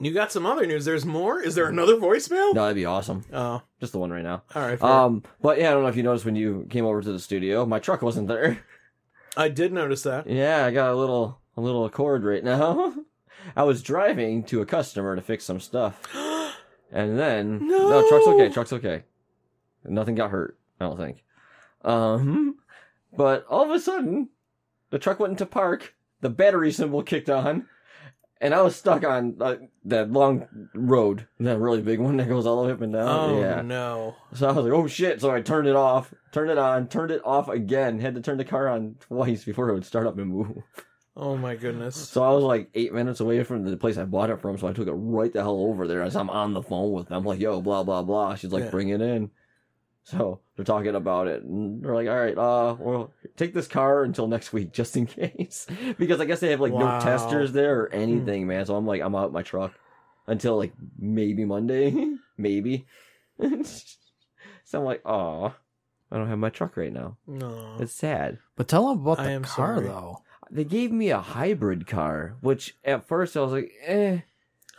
You got some other news. There's more. Is there another voicemail? No, that'd be awesome. Oh, Just the one right now. all right. fair. Um, but yeah, I don't know if you noticed when you came over to the studio, my truck wasn't there. I did notice that. Yeah, I got a little a little Accord right now. I was driving to a customer to fix some stuff, and then No! truck's okay. Truck's okay. Nothing got hurt. I don't think. Um, but all of a sudden, the truck went into park. The battery symbol kicked on, and I was stuck on uh, that long road, that really big one that goes all the way up and down. Oh yeah. no. So I was like, oh shit. So I turned it off, turned it on, turned it off again. Had to turn the car on twice before it would start up and move. Oh my goodness. So I was like eight minutes away from the place I bought it from. So I took it right the hell over there as I'm on the phone with them. I'm like, yo, blah, blah, blah. She's like, Yeah. bring it in. So they're talking about it. And they're like, all right, uh, well, take this car until next week just in case. because I guess they have like Wow. no testers there or anything, man. So I'm like, I'm out my truck until like maybe Monday. maybe. so I'm like, oh, I don't have my truck right now. No. It's sad. But tell them about the car sorry. though. They gave me a hybrid car, which at first I was like, eh.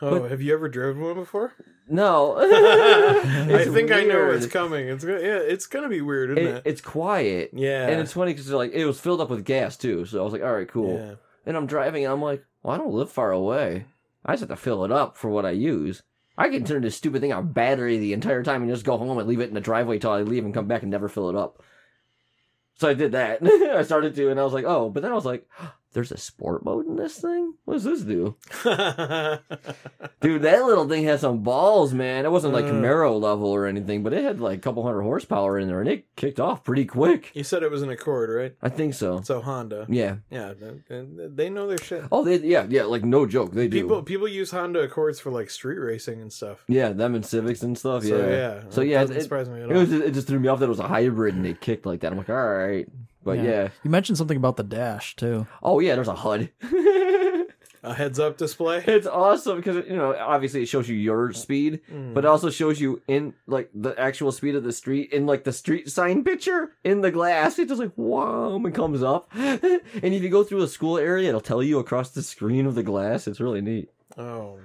Oh, But- have you ever driven one before? No. I It's think I know weird. it's coming. It's gonna, yeah, it's gonna be weird, isn't It, it? it's quiet. Yeah. And it's funny because like it was filled up with gas too. So I was like, all right, cool. Yeah. And I'm driving and I'm like, well, I don't live far away. I just have to fill it up for what I use. I can turn this stupid thing on battery the entire time and just go home and leave it in the driveway till I leave and come back and never fill it up. So I did that. I started to, and I was like, oh, but then I was like, there's a sport mode in this thing? What does this do? Dude, that little thing had some balls, man. It wasn't like. Mm. Camaro level or anything, but it had like a couple hundred horsepower in there and it kicked off pretty quick. you said it was an Accord, right? I think so. So Honda. Yeah. Yeah, they know their shit. Oh, they, yeah, yeah, like no joke. They do. People people use Honda Accords for like street racing and stuff. Yeah, them and Civics and stuff. So, yeah. yeah, So yeah, it, at it was just, it just threw me off that it was a hybrid and it kicked like that. I'm like, all right, but yeah. You mentioned something about the dash too. Oh yeah, there's a HUD. A heads up display. It's awesome because you know obviously it shows you your speed, Mm. but it also shows you in like the actual speed of the street in like the street sign picture in the glass. It just like wow and comes up, and if you go through a school area, it'll tell you across the screen of the glass. It's really neat. Oh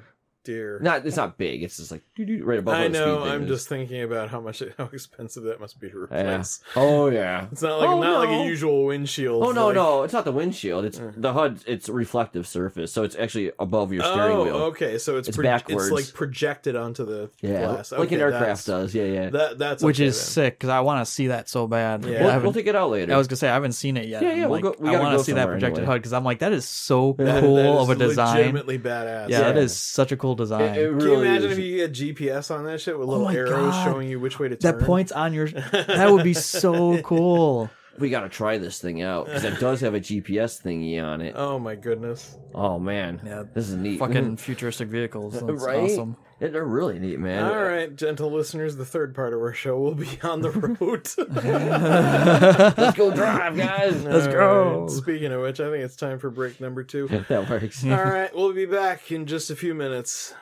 dear. Not it's not big. It's just like doo-doo, right above. I where the know. I'm is. just thinking about how much how expensive that must be to Yeah. replace. Oh yeah. It's not like Oh, not like a usual windshield. Oh no, like- no, it's not the windshield. It's mm. the HUD. It's reflective surface, so it's actually above your steering oh, wheel. okay. So it's It's pro- backwards. It's like projected onto the Yeah, glass, like an aircraft does. Yeah, yeah. That that's Which okay is then. sick because I want to see that so bad. Yeah. We'll, we'll take it out later. I was gonna say I haven't seen it yet. Yeah, yeah, we'll like, go- we I want to see that projected anyway. HUD because I'm like, that is so cool that of a design. Legitimately badass. Yeah, that is such a cool design. It- it Can you imagine is. if you get GPS on that shit with oh little Oh my arrows God. showing you which way to turn? that points on your. That would be so cool. We got to try this thing out because it does have a GPS thingy on it. Oh my goodness. Oh man, Yeah, this is neat. Fucking futuristic vehicles. That's right? awesome. Yeah, they're really neat, man. All right, gentle listeners, the third part of our show will be on the road. Let's go drive, guys. Let's All go. right, Speaking of which, I think it's time for break number two. that works. All right, we'll be back in just a few minutes.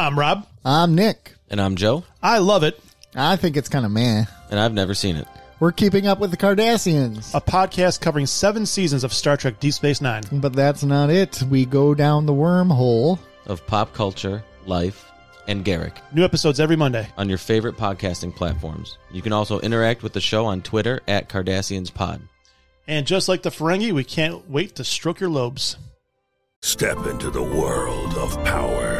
I'm Rob. I'm Nick. And I'm Joe, I love it. I think it's kind of meh. and I've never seen it. We're keeping up with the Cardassians. A podcast covering seven seasons of Star Trek Deep Space Nine. But that's not it. We go down the wormhole. Of pop culture, life, and Garak New episodes every Monday. on your favorite podcasting platforms. You can also interact with the show on Twitter at Cardassians And just like the Ferengi, we can't wait to stroke your lobes. Step into the world of power,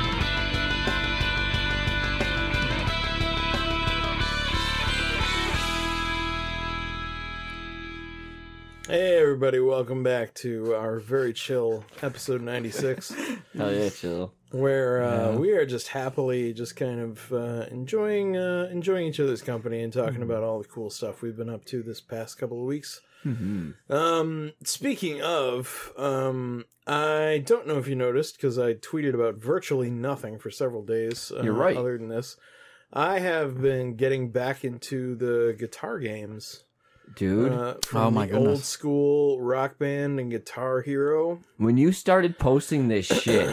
Hey everybody, welcome back to our very chill episode 96. Hell yeah, chill. Where uh, we are just happily just kind of uh, enjoying uh, enjoying each other's company and talking about all the cool stuff we've been up to this past couple of weeks. Mm-hmm. Um, speaking of, um, I don't know if you noticed because I tweeted about virtually nothing for several days. Uh, You're right. Other than this, I have been getting back into the guitar games, Dude. Uh, Oh from my the old school rock band and Guitar Hero. When you started posting this shit,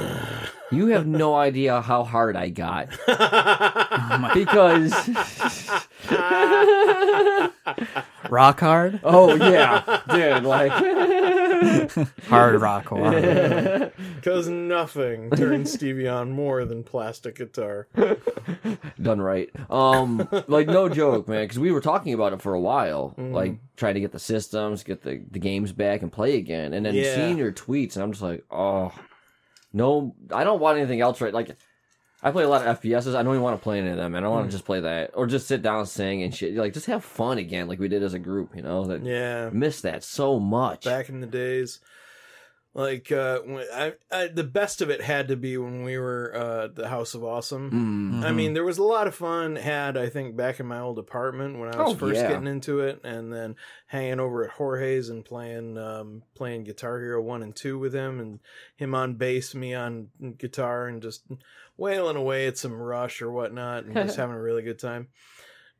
you have no idea how hard I got. because Rock hard? Oh yeah, dude, like Hard rock hard. Because nothing turns Stevie on more than plastic guitar. done right. Um, like no joke, man. Because we were talking about it for a while, Mhm. like trying to get the systems, get the the games back, and play again. And then Yeah. seeing your tweets, and I'm just like, oh, no, I don't want anything else. Right? Like, I play a lot of FPSs. I don't even want to play any of them. I don't want to just play that, or just sit down and sing and shit. Like, just have fun again, like we did as a group. You know? That Yeah. miss that so much. back in the days. Like uh, when I, I, the best of it had to be when we were uh, at the House of Awesome. Mm. I mean, there was a lot of fun had I think back in my old apartment when I was Oh, first yeah. getting into it, and then hanging over at Jorge's and playing um, playing Guitar Hero one and two with him, and him on bass, me on guitar, and just wailing away at some Rush or whatnot, and just having a really good time.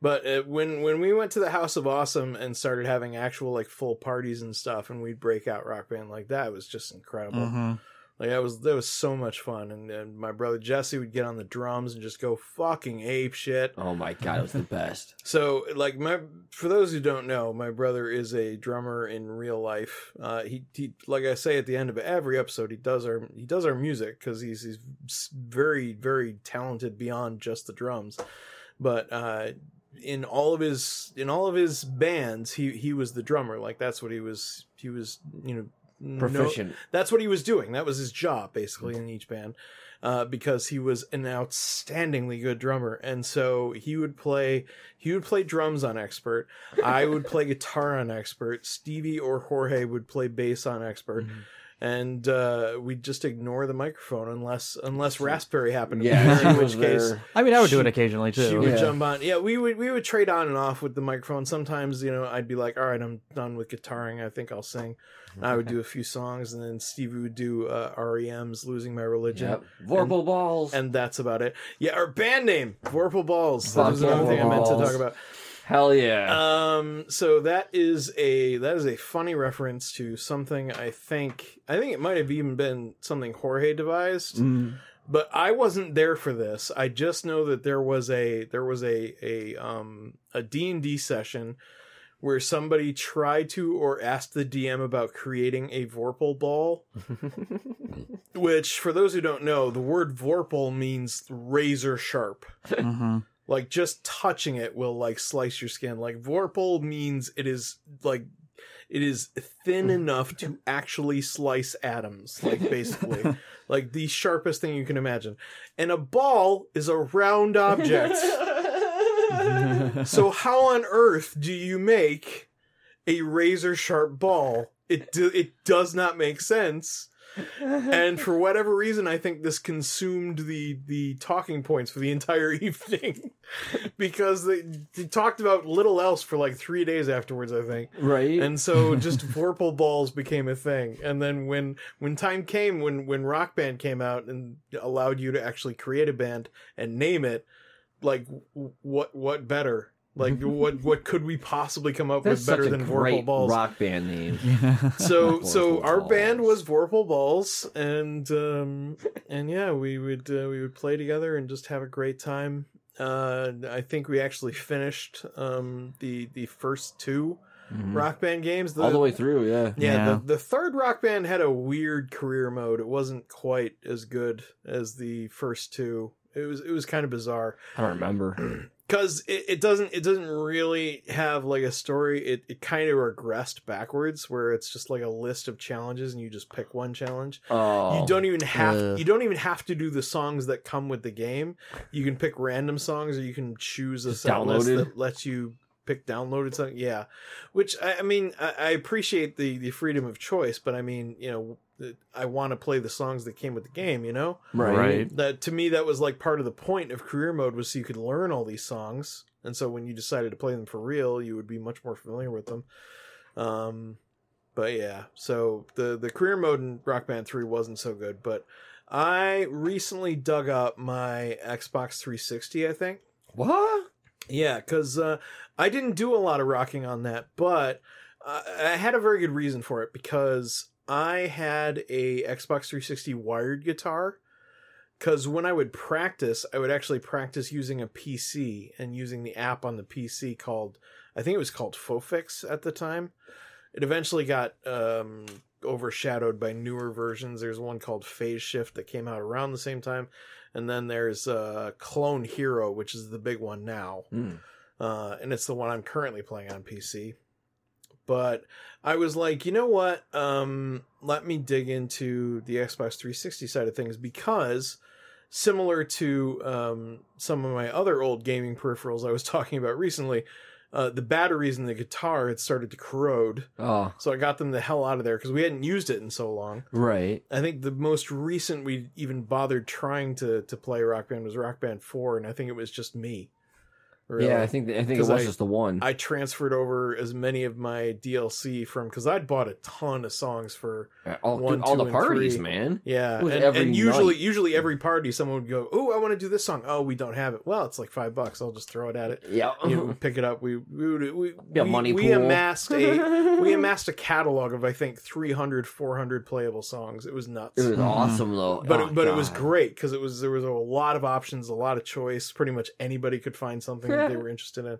But uh, when when we went to the House of Awesome and started having actual like full parties and stuff, and we'd break out rock band like that, it was just incredible. Mhm. Like that was that was so much fun, and, and my brother Jesse would get on the drums and just go fucking ape shit. Oh my god, it was the best. So like my for those who don't know, my brother is a drummer in real life. Uh, he he like I say at the end of every episode, he does our he does our music because he's he's very very talented beyond just the drums. But uh, in all of his in all of his bands, he he was the drummer. Like that's what he was. He was you know no- Proficient. that's what he was doing. That was his job basically in each band. Uh, because he was an outstandingly good drummer, and so he would play. He would play drums on Expert. I would play guitar on Expert. Stevie or Jorge would play bass on Expert, Mm-hmm. And uh, we'd just ignore the microphone unless unless Raspberry happened to Yeah, be there. In which case. I mean, I would do it occasionally too. She would Yeah. jump on. Yeah, we would we would trade on and off with the microphone. Sometimes you know I'd be like, all right, I'm done with guitaring. I think I'll sing. And I would do a few songs, and then Stevie would do uh, REM's "Losing My Religion." Yep. Vorpal and, Balls, and that's about it. Yeah, our band name, Vorpal Balls. That Fuck was another yeah, thing I meant to talk about. Hell yeah. Um, so that is a that is a funny reference to something I think I think it might have even been something Jorge devised. Mm. But I wasn't there for this. I just know that there was a there was a a um a D&D session where somebody tried to or asked the DM about creating a Vorpal ball. Which, for those who don't know, the word Vorpal means razor sharp. Mhm. Like just touching it will like slice your skin. Like Vorpal means it is like it is thin mm. enough to actually slice atoms. Like basically, like the sharpest thing you can imagine. And a ball is a round object. so how on earth do you make a razor sharp ball? It do, it does not make sense. And for whatever reason, I think this consumed the the talking points for the entire evening because they, they talked about little else for like three days afterwards. I think, Right. And so just Vorpal balls became a thing. And then when when time came, when when Rock Band came out and allowed you to actually create a band and name it, like what what better Like what what could we possibly come up That's with better such a than great Vorpal Balls? rock band name. so so our Balls. band was Vorpal Balls, and um, and yeah, we would uh, we would play together and just have a great time. Uh, I think we actually finished um, the the first 2 Mhm. Rock Band games All the way through, yeah. Yeah, Yeah. The, the third Rock Band had a weird career mode. It wasn't quite as good as the first two. It was it was kind of bizarre I don't remember. because it, it doesn't it doesn't really have like a story. It, it kind of regressed backwards where it's just like a list of challenges and you just pick one challenge. Oh, you don't even have Ugh. you don't even have to do the songs that come with the game. You can pick random songs or you can choose a set list that lets you pick downloaded song yeah. Which i, I mean I, I appreciate the the freedom of choice but i mean you know i want to play the songs that came with the game you know right. Right. that to me that was like part of the point of career mode was so you could learn all these songs and so when you decided to play them for real you would be much more familiar with them um but yeah so the the career mode in rock band 3 wasn't so good but i recently dug up my xbox 360 i think What? yeah, because uh, I didn't do a lot of rocking on that, but uh, I had a very good reason for it because I had a Xbox 360 wired guitar. Because when I would practice, I would actually practice using a PC and using the app on the PC called, I think it was called Fofix at the time. It eventually got um, overshadowed by newer versions. There's one called Phase Shift that came out around the same time. And then there's uh, Clone Hero, which is the big one now Mm. uh, and it's the one I'm currently playing on PC. But I was like, you know what? Um, let me dig into the Xbox 360 side of things because, similar to um, some of my other old gaming peripherals I was talking about recently, uh, the batteries in the guitar had started to corrode. Oh, So I got them the hell out of there because we hadn't used it in so long. right. I think the most recent we even bothered trying to to play Rock Band was Rock Band 4, and I think it was just me. Really. Yeah, I think I think it 'Cause was I- just the one. I transferred over as many of my DLC from because I'd bought a ton of songs for uh, all, one, dude, all the and parties, three. man. Yeah, and, every and usually, night. usually every party, someone would go, "Oh, I want to do this song." Oh, we don't have it. Well, it's like five bucks. I'll just throw it at it. Yeah. you know, pick it up. We we would- we, Be a we, money we pool. amassed a we amassed a catalog of I think 300, 400 playable songs. It was nuts. It was mm-hmm. awesome though. But Oh, it, but it was great because it was there was a lot of options, a lot of choice. Pretty much anybody could find something that they were interested in.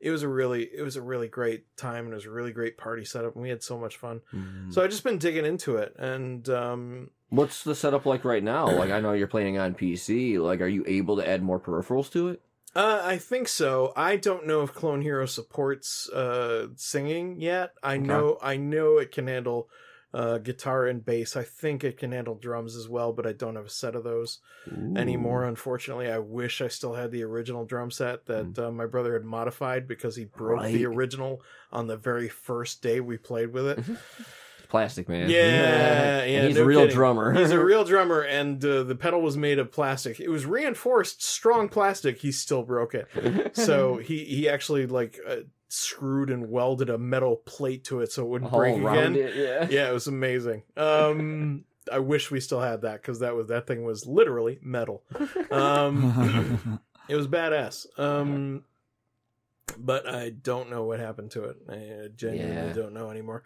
It was a really it was a really great time and it was a really great party setup and we had so much fun. Mm. So I just been digging into it and um What's the setup like right now? Like I know you're playing on PC. Like, are you able to add more peripherals to it? uh, I think so. I don't know if Clone Hero supports uh, singing yet. I Okay. know I know it can handle uh, guitar and bass. I think it can handle drums as well, but I don't have a set of those anymore. Unfortunately, I wish I still had the original drum set that uh, my brother had modified because he broke the original on the very first day we played with it. Plastic, man. Yeah, yeah. And he's no a real kidding. drummer. He's a real drummer, and uh, the pedal was made of plastic. It was reinforced, strong plastic. He still broke it. So he he actually like uh, screwed and welded a metal plate to it so it wouldn't All break again. it, yeah. yeah, it was amazing. Um, I wish we still had that because that was that thing was literally metal. Um, it was badass. Um, but I don't know what happened to it. I genuinely Yeah. don't know anymore.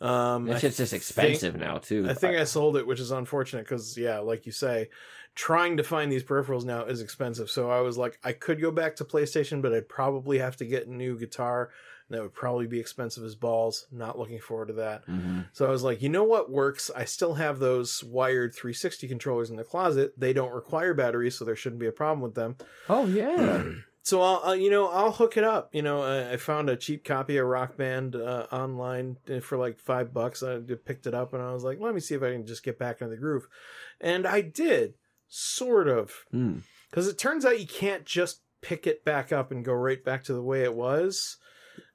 Um, That I shit's just think- expensive now too. I think I sold it, which is unfortunate because, yeah, like you say, trying to find these peripherals now is expensive. So I was like, I could go back to PlayStation, but I'd probably have to get a new guitar. And that would probably be expensive as balls. Not looking forward to that. Mhm. So I was like, you know what works? I still have those wired 360 controllers in the closet. They don't require batteries, so there shouldn't be a problem with them. Oh yeah. So I'll, uh, you know, I'll hook it up. You know, I, I found a cheap copy of Rock Band uh, online for like five bucks. I picked it up and I was like, let me see if I can just get back into the groove, and I did, sort of, Hmm. because it turns out you can't just pick it back up and go right back to the way it was.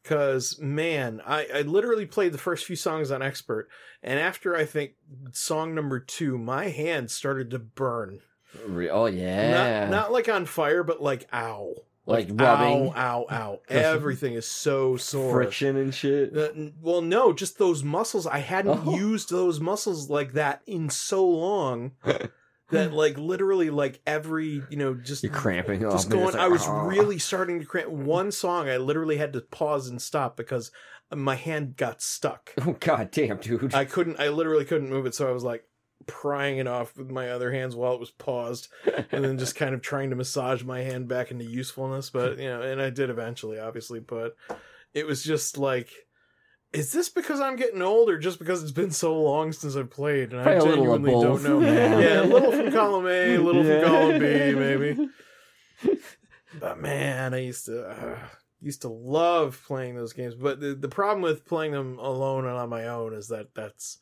Because man, I, I literally played the first few songs on expert, and after I think song number two, my hand started to burn. Oh yeah. Not, not like on fire, but like ow. Like rubbing? Ow, ow, ow. Everything is so sore. friction and shit. Uh, well, no, just those muscles. I hadn't Oh. used those muscles like that in so long that like literally like every you know just You're cramping just going. like, I was "Ah." really starting to cramp. One song, I literally had to pause and stop because my hand got stuck. Oh god damn, dude! I couldn't. I literally couldn't move it, so I was like prying it off with my other hands while it was paused, and then just kind of trying to massage my hand back into usefulness. But you know, and I did eventually, obviously. But it was just like. Is this because I'm getting old, or just because it's been so long since I've played, and I Probably a little of genuinely don't know? Yeah. yeah, a little from column A, a little Yeah. from column B, maybe. But man, I used to uh, used to love playing those games. But the the problem with playing them alone and on my own is that that's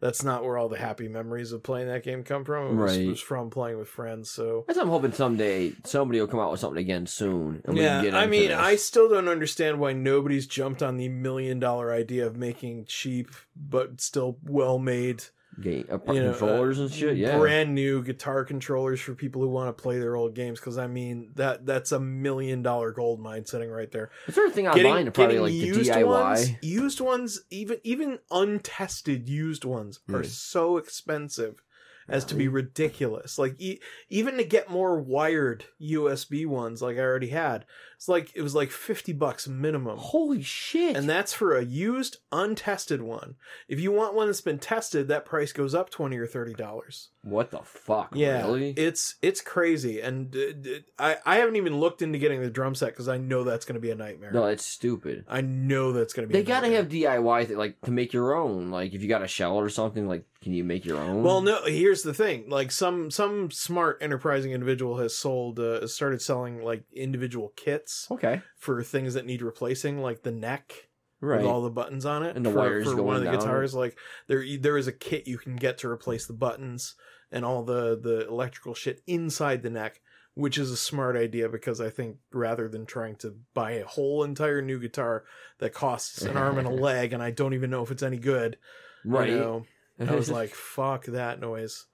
that's not where all the happy memories of playing that game come from. It was, Right. was from playing with friends. So That's I'm hoping someday somebody will come out with something again soon. Yeah, I mean, this. I still don't understand why nobody's jumped on the million dollar idea of making cheap but still well made Game, uh, controllers and shit. Yeah, brand new guitar controllers for people who want to play their old games. Because I mean, that that's a million dollar gold mine sitting right there. There a thing online to probably, like, the used DIY? ones, used ones, even even untested used ones are Mm. so expensive as to be ridiculous. Like e- even to get more wired USB ones, like I already had, it's like it was like fifty bucks minimum. Holy shit! And that's for a used, untested one. If you want one that's been tested, that price goes up twenty or thirty dollars. What the fuck? Yeah, really? it's it's crazy, and uh, I I haven't even looked into getting the drum set because I know that's going to be a nightmare. No, it's stupid. I know that's going to be. They gotta have DIY th- like to make your own. Like if you got a shell or something, like can you make your own? Well, no. Here's the thing: like some some smart, enterprising individual has sold, uh, started selling like individual kits. Okay. For things that need replacing, like the neck. Right. With all the buttons on it, And the for, wires for one of the down guitars. Like there, there is a kit you can get to replace the buttons and all the the electrical shit inside the neck, which is a smart idea because I think rather than trying to buy a whole entire new guitar that costs an arm and a leg, and I don't even know if it's any good, right? you know, I was like, fuck that noise.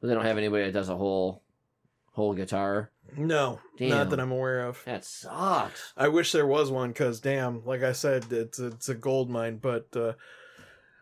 But they don't have anybody that does a whole whole guitar. No, Damn. not that I'm aware of. That sucks. I wish there was one because, damn, like I said, it's a, it's a gold mine. But uh,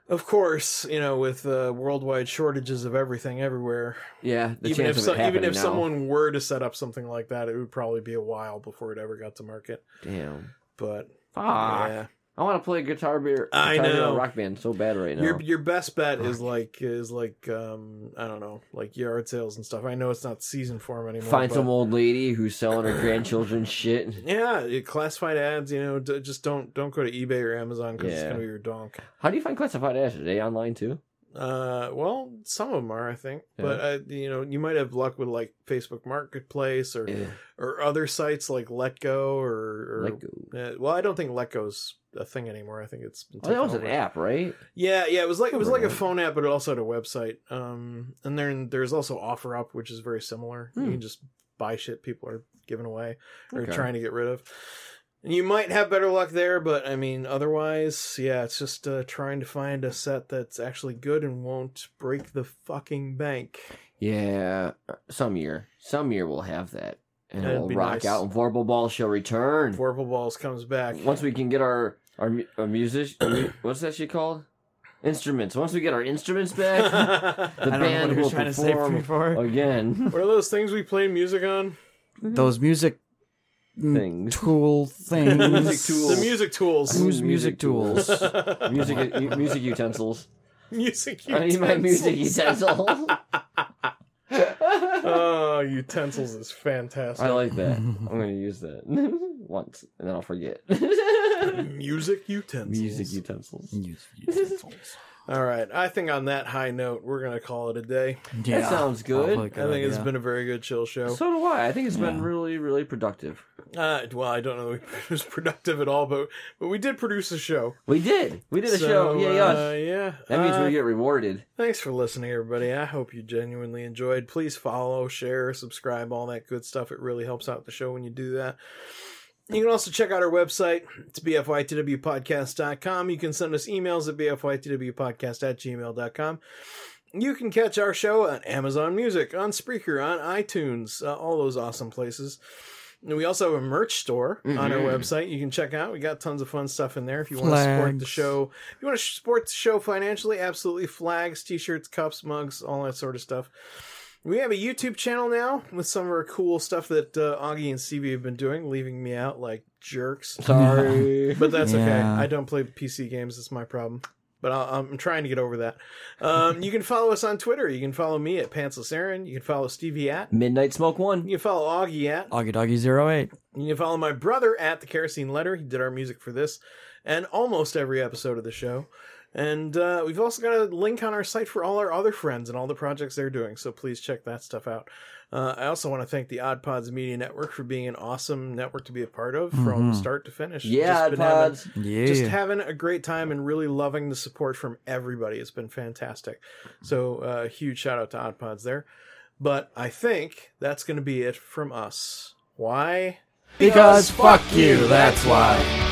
of course, you know, with uh, worldwide shortages of everything everywhere, Yeah, the even if so, even if now. someone were to set up something like that, it would probably be a while before it ever got to market. Damn. But Fuck. yeah. I want to play guitar beer. I Guitar Hero know. rock band so bad right now. Your your best bet is like is like um I don't know like yard sales and stuff. I know it's not season for 'em anymore. Find but- some old lady who's selling her grandchildren shit. Yeah, classified ads. You know, d- just don't don't go to eBay or Amazon because it's gonna be your donk. How do you find classified ads? Are they online too? Uh, well, some of them are, I think, Yeah. but uh, you know, you might have luck with like Facebook Marketplace or Yeah. or other sites like Letgo or, or Letgo. Uh, well, I don't think Letgo's a thing anymore. I think it's been Oh, that was an app, right? Yeah, yeah, it was like it was like a phone app, but it also had a website. Um, and then there's also OfferUp, which is very similar. You Hmm. can just buy shit people are giving away or Okay. trying to get rid of. And you might have better luck there, but I mean, otherwise, yeah, it's just uh, trying to find a set that's actually good and won't break the fucking bank. Yeah, some year, some year we'll have that, and That'd we'll rock nice. out. And Vorpal Ball shall return. Vorpal Balls comes back. Once we can get our our, our music, what's that shit called? Instruments. Once we get our instruments back, the I don't know band what he will trying to say perform before. again. What are those things we play music on? Those music Mm, things. tool things. Music tools. The music tools. Mus- mm, music tools. music u- music utensils. music I need my music utensils. utensils. oh, utensils is fantastic. I like that. I'm gonna use that once, and then I'll forget. Music utensils. Music utensils. music utensils. All right. I think on that high note, we're going to call it a day. That sounds good. I think it's been a very good chill show. So do I. I think it's been really, really productive. Uh, well, I don't know if it was productive at all, but but we did produce a show. We did. We did a So, show. Yay us. uh, yeah. That means Uh, we get rewarded. Thanks for listening, everybody. I hope you genuinely enjoyed. Please follow, share, subscribe, all that good stuff. It really helps out the show when you do that. You can also check out our website. It's bfytwpodcast.com. You can send us emails at bfytwpodcast at gmail.com. You can catch our show on Amazon Music, on Spreaker, on iTunes, uh, all those awesome places. And we also have a merch store on our Mhm. website. You can check out. We got tons of fun stuff in there. If you want to support the show, if you want to support the show financially, absolutely. Flags, t-shirts, cups, mugs, all that sort of stuff. We have a YouTube channel now with some of our cool stuff that uh, Augie and Stevie have been doing, leaving me out like jerks. Sorry. but that's okay. I don't play PC games. It's my problem. But I'll, I'm trying to get over that. Um, you can follow us on Twitter. You can follow me at Pantsless Aaron. You can follow Stevie at. Midnight Smoke One. You can follow Augie at. Augie Doggy 08. You can follow my brother at the Kerosene Letter. He did our music for this and almost every episode of the show. And uh, we've also got a link on our site for all our other friends and all the projects they're doing. So please check that stuff out. Uh, I also want to thank the Odd Pods Media Network for being an awesome network to be a part of from Mhm. start to finish. Yeah, Just been Odd having- Pods. Yeah. Just having a great time and really loving the support from everybody. It's been fantastic. So uh, huge shout out to Odd Pods there. But I think that's going to be it from us. Why? Because fuck you, that's why.